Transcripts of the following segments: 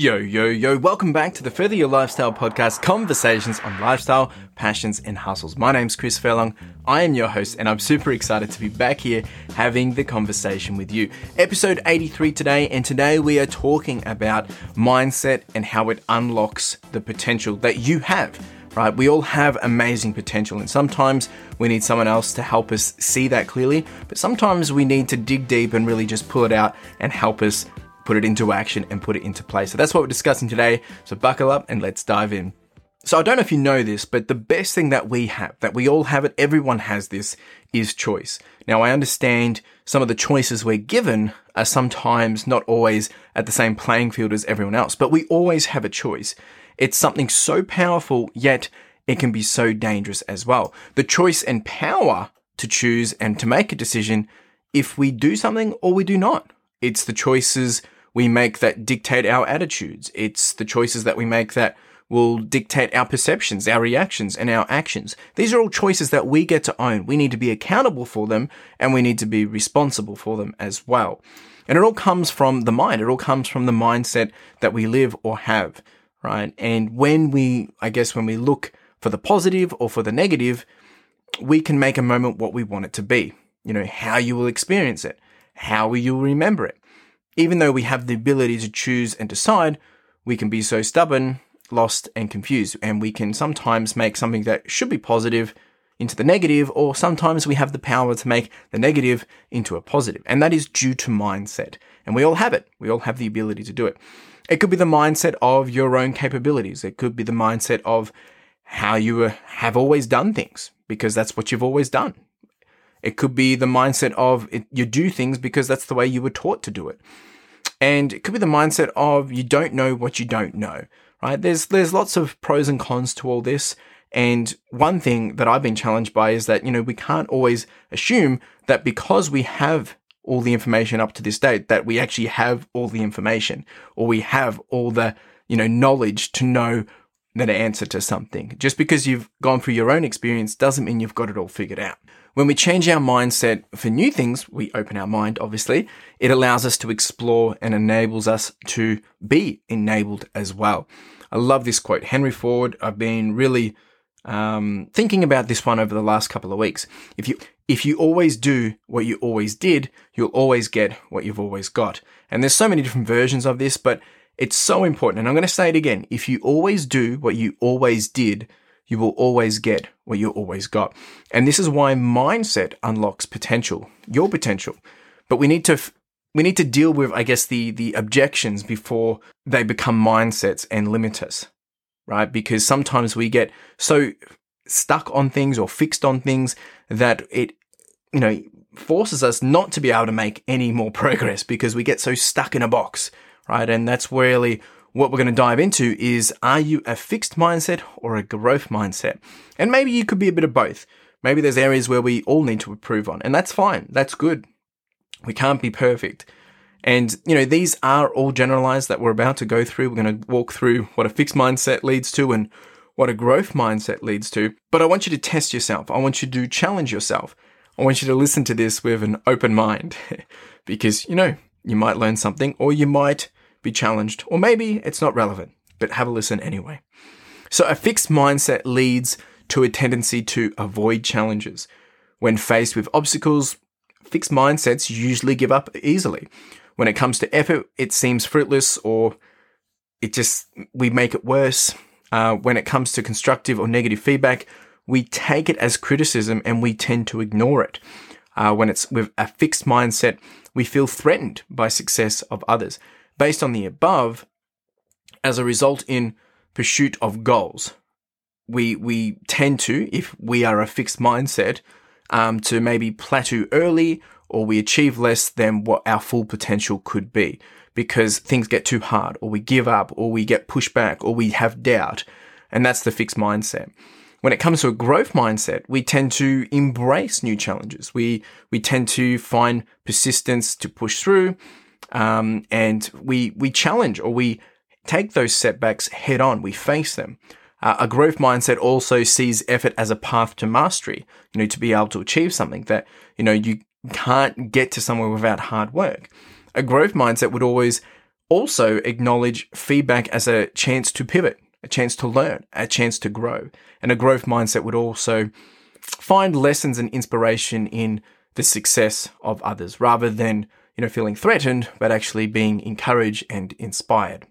Yo, yo, yo, welcome back to the Further Your Lifestyle podcast, conversations on lifestyle, passions, and hustles. My name's Chris Furlong. I am your host, and I'm super excited to be back here having the conversation with you. Episode 83 today, and today we are talking about mindset and how it unlocks the potential that you have. Right, we all have amazing potential, and sometimes we need someone else to help us see that clearly, but sometimes we need to dig deep and really just pull it out and help us put it into action and put it into place. So that's what we're discussing today. So buckle up and let's dive in. So I don't know if you know this, but the best thing that we have, that we all have it, everyone has this, is choice. Now I understand some of the choices we're given are sometimes not always at the same playing field as everyone else, but we always have a choice. It's something so powerful, yet it can be so dangerous as well. The choice and power to choose and to make a decision if we do something or we do not. It's the choices we make that dictate our attitudes. It's the choices that we make that will dictate our perceptions, our reactions, and our actions. These are all choices that we get to own. We need to be accountable for them and we need to be responsible for them as well. And it all comes from the mind. It all comes from the mindset that we live or have, right? And when we, I guess, when we look for the positive or for the negative, we can make a moment what we want it to be. You know, how you will experience it, how you will remember it even though we have the ability to choose and decide, we can be so stubborn, lost, and confused. And we can sometimes make something that should be positive into the negative, or sometimes we have the power to make the negative into a positive. And that is due to mindset. And we all have it. We all have the ability to do it. It could be the mindset of your own capabilities. It could be the mindset of how you uh, have always done things because that's what you've always done. It could be the mindset of it, you do things because that's the way you were taught to do it. And it could be the mindset of you don't know what you don't know, right? There's, there's lots of pros and cons to all this. And one thing that I've been challenged by is that, you know, we can't always assume that because we have all the information up to this date, that we actually have all the information or we have all the, you know, knowledge to know that answer to something. Just because you've gone through your own experience doesn't mean you've got it all figured out. When we change our mindset for new things, we open our mind, obviously. It allows us to explore and enables us to be enabled as well. I love this quote. Henry Ford, I've been really um, thinking about this one over the last couple of weeks. If you if you always do what you always did, you'll always get what you've always got. And there's so many different versions of this, but it's so important. And I'm going to say it again. If you always do what you always did, you will always get what you always got. And this is why mindset unlocks potential, your potential. But we need to we need to deal with I guess the the objections before they become mindsets and limit us. Right? Because sometimes we get so stuck on things or fixed on things that it you know forces us not to be able to make any more progress because we get so stuck in a box, right? And that's really what we're going to dive into is are you a fixed mindset or a growth mindset? And maybe you could be a bit of both. Maybe there's areas where we all need to improve on, and that's fine. That's good. We can't be perfect. And, you know, these are all generalized that we're about to go through. We're going to walk through what a fixed mindset leads to and what a growth mindset leads to. But I want you to test yourself. I want you to challenge yourself. I want you to listen to this with an open mind because, you know, you might learn something or you might be challenged, or maybe it's not relevant, but have a listen anyway. So, a fixed mindset leads to a tendency to avoid challenges. When faced with obstacles, fixed mindsets usually give up easily. When it comes to effort, it seems fruitless or it just, we make it worse. Uh, when it comes to constructive or negative feedback, we take it as criticism and we tend to ignore it. Uh, when it's with a fixed mindset, we feel threatened by success of others based on the above as a result in pursuit of goals. We, we tend to, if we are a fixed mindset, um, to maybe plateau early or we achieve less than what our full potential could be because things get too hard or we give up or we get pushed back or we have doubt. And that's the fixed mindset. When it comes to a growth mindset, we tend to embrace new challenges. We, we tend to find persistence to push through um, and we we challenge or we take those setbacks head on. We face them. Uh, a growth mindset also sees effort as a path to mastery. You know, to be able to achieve something that you know you can't get to somewhere without hard work. A growth mindset would always Also, acknowledge feedback as a chance to pivot, a chance to learn, a chance to grow. And a growth mindset would also find lessons and inspiration in the success of others rather than, you know, feeling threatened, but actually being encouraged and inspired.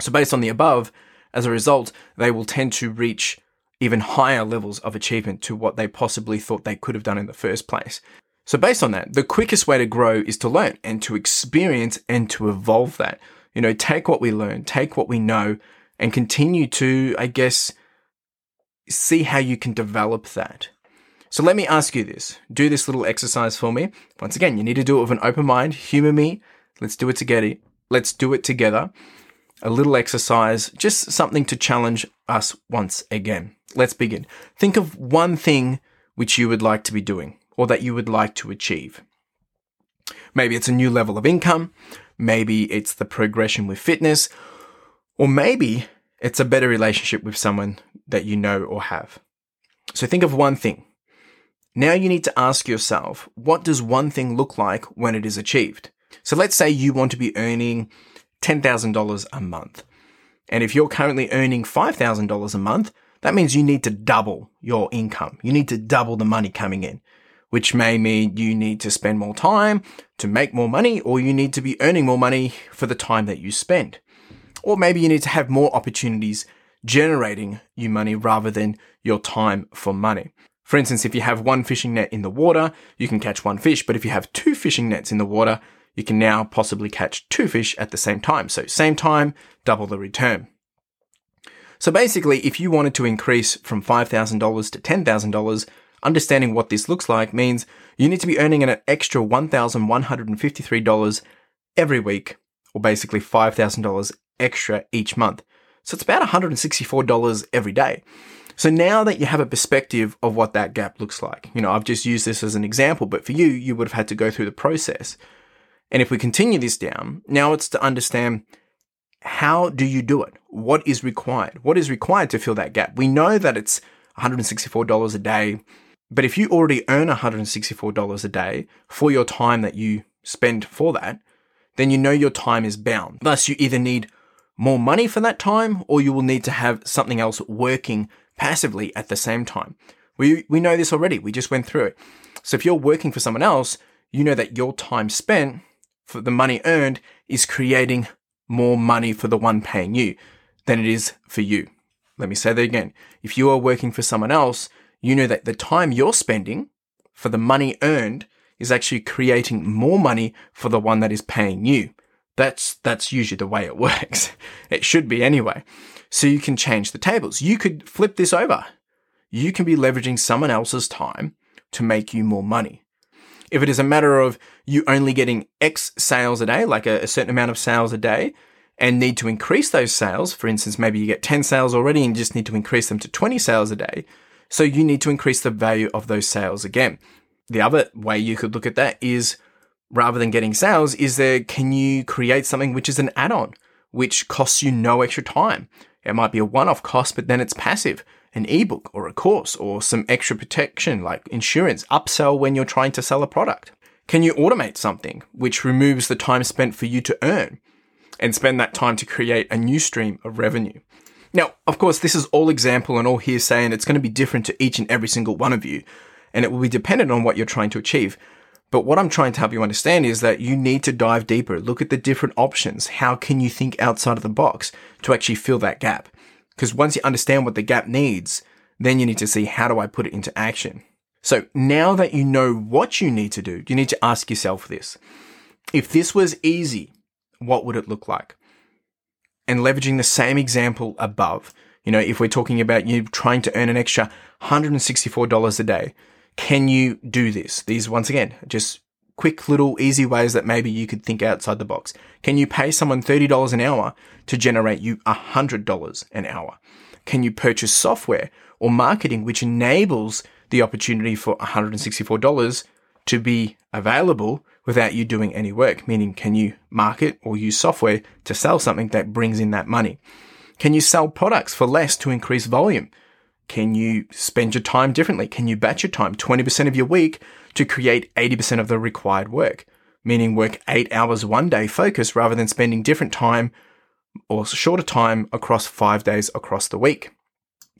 So based on the above, as a result, they will tend to reach even higher levels of achievement to what they possibly thought they could have done in the first place. So based on that, the quickest way to grow is to learn and to experience and to evolve that. You know, take what we learn, take what we know and continue to, I guess, see how you can develop that. So let me ask you this. Do this little exercise for me. Once again, you need to do it with an open mind. Humor me. Let's do it together. Let's do it together. A little exercise, just something to challenge us once again. Let's begin. Think of one thing which you would like to be doing or that you would like to achieve. Maybe it's a new level of income. Maybe it's the progression with fitness. Or maybe it's a better relationship with someone that you know or have. So think of one thing. Now you need to ask yourself, what does one thing look like when it is achieved? So let's say you want to be earning $10,000 a month. And if you're currently earning $5,000 a month, that means you need to double your income. You need to double the money coming in, which may mean you need to spend more time to make more money, or you need to be earning more money for the time that you spend. Or maybe you need to have more opportunities generating you money rather than your time for money. For instance, if you have one fishing net in the water, you can catch one fish, but if you have two fishing nets in the water, you can now possibly catch two fish at the same time. So same time, double the return. So basically, if you wanted to increase from $5,000 to $10,000, understanding what this looks like means you need to be earning an extra $1,153 every week, or basically $5,000 extra each month. So it's about $164 every day. So now that you have a perspective of what that gap looks like, you know, I've just used this as an example, but for you, you would have had to go through the process. And if we continue this down, now it's to understand how do you do it? What is required? What is required to fill that gap? We know that it's $164 a day, but if you already earn $164 a day for your time that you spend for that, then you know your time is bound. Thus, you either need more money for that time or you will need to have something else working passively at the same time. We, we know this already. We just went through it. So if you're working for someone else, you know that your time spent for the money earned is creating more money for the one paying you than it is for you. Let me say that again. If you are working for someone else, you know that the time you're spending for the money earned is actually creating more money for the one that is paying you. That's, that's usually the way it works. It should be anyway. So you can change the tables. You could flip this over. You can be leveraging someone else's time to make you more money. If it is a matter of you only getting X sales a day, like a, a certain amount of sales a day, and need to increase those sales, for instance, maybe you get 10 sales already and just need to increase them to 20 sales a day. So you need to increase the value of those sales again. The other way you could look at that is rather than getting sales, is there, can you create something which is an add on, which costs you no extra time? It might be a one off cost, but then it's passive an ebook or a course or some extra protection like insurance, upsell when you're trying to sell a product? Can you automate something which removes the time spent for you to earn and spend that time to create a new stream of revenue? Now, of course, this is all example and all hearsay, and it's going to be different to each and every single one of you, and it will be dependent on what you're trying to achieve. But what I'm trying to help you understand is that you need to dive deeper, look at the different options. How can you think outside of the box to actually fill that gap? Because once you understand what the gap needs, then you need to see how do I put it into action. So now that you know what you need to do, you need to ask yourself this. If this was easy, what would it look like? And leveraging the same example above, you know, if we're talking about you trying to earn an extra $164 a day, can you do this? These, once again, just quick little easy ways that maybe you could think outside the box. Can you pay someone $30 an hour to generate you $100 an hour? Can you purchase software or marketing which enables the opportunity for $164 to be available without you doing any work? Meaning, can you market or use software to sell something that brings in that money? Can you sell products for less to increase volume? Can you spend your time differently? Can you batch your time 20% of your week to create 80% of the required work? meaning work eight hours one day focus rather than spending different time or shorter time across five days across the week?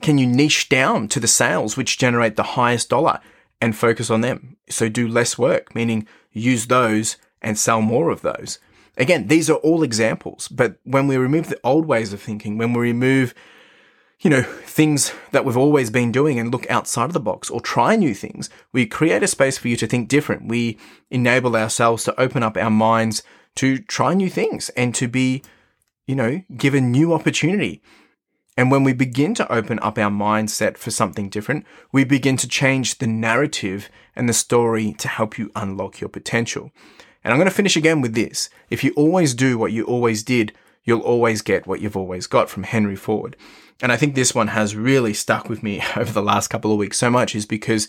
Can you niche down to the sales which generate the highest dollar and focus on them? So do less work, meaning use those and sell more of those. Again, these are all examples, but when we remove the old ways of thinking, when we remove you know, things that we've always been doing and look outside of the box or try new things. We create a space for you to think different. We enable ourselves to open up our minds to try new things and to be, you know, given new opportunity. And when we begin to open up our mindset for something different, we begin to change the narrative and the story to help you unlock your potential. And I'm going to finish again with this. If you always do what you always did, you'll always get what you've always got from Henry Ford. And I think this one has really stuck with me over the last couple of weeks so much is because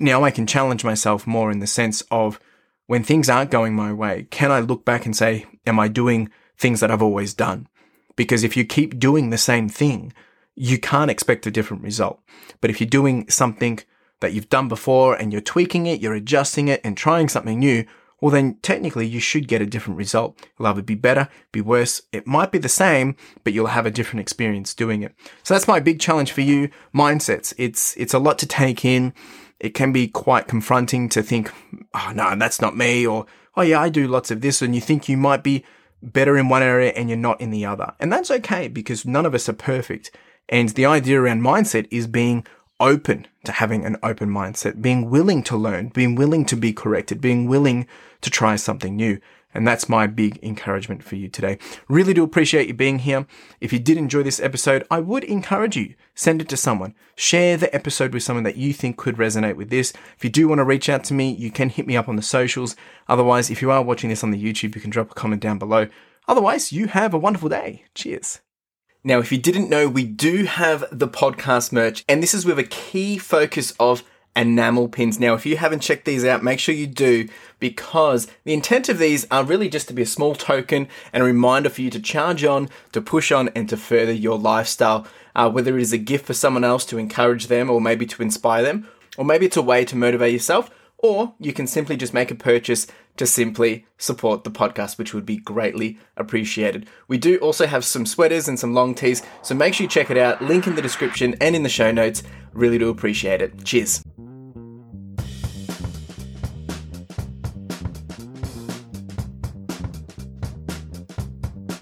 now I can challenge myself more in the sense of when things aren't going my way, can I look back and say, am I doing things that I've always done? Because if you keep doing the same thing, you can't expect a different result. But if you're doing something that you've done before and you're tweaking it, you're adjusting it and trying something new, well, then technically you should get a different result. It'll either be better, be worse. It might be the same, but you'll have a different experience doing it. So that's my big challenge for you. Mindsets. It's, it's a lot to take in. It can be quite confronting to think, oh no, that's not me. Or, oh yeah, I do lots of this. And you think you might be better in one area and you're not in the other. And that's okay because none of us are perfect. And the idea around mindset is being open to having an open mindset, being willing to learn, being willing to be corrected, being willing to try something new. And that's my big encouragement for you today. Really do appreciate you being here. If you did enjoy this episode, I would encourage you, send it to someone. Share the episode with someone that you think could resonate with this. If you do want to reach out to me, you can hit me up on the socials. Otherwise, if you are watching this on the YouTube, you can drop a comment down below. Otherwise, you have a wonderful day. Cheers. Now, if you didn't know, we do have the podcast merch, and this is with a key focus of enamel pins. Now, if you haven't checked these out, make sure you do because the intent of these are really just to be a small token and a reminder for you to charge on, to push on, and to further your lifestyle. Uh, whether it is a gift for someone else to encourage them or maybe to inspire them, or maybe it's a way to motivate yourself, or you can simply just make a purchase to simply support the podcast, which would be greatly appreciated. We do also have some sweaters and some long tees, so make sure you check it out. Link in the description and in the show notes. Really do appreciate it. Cheers.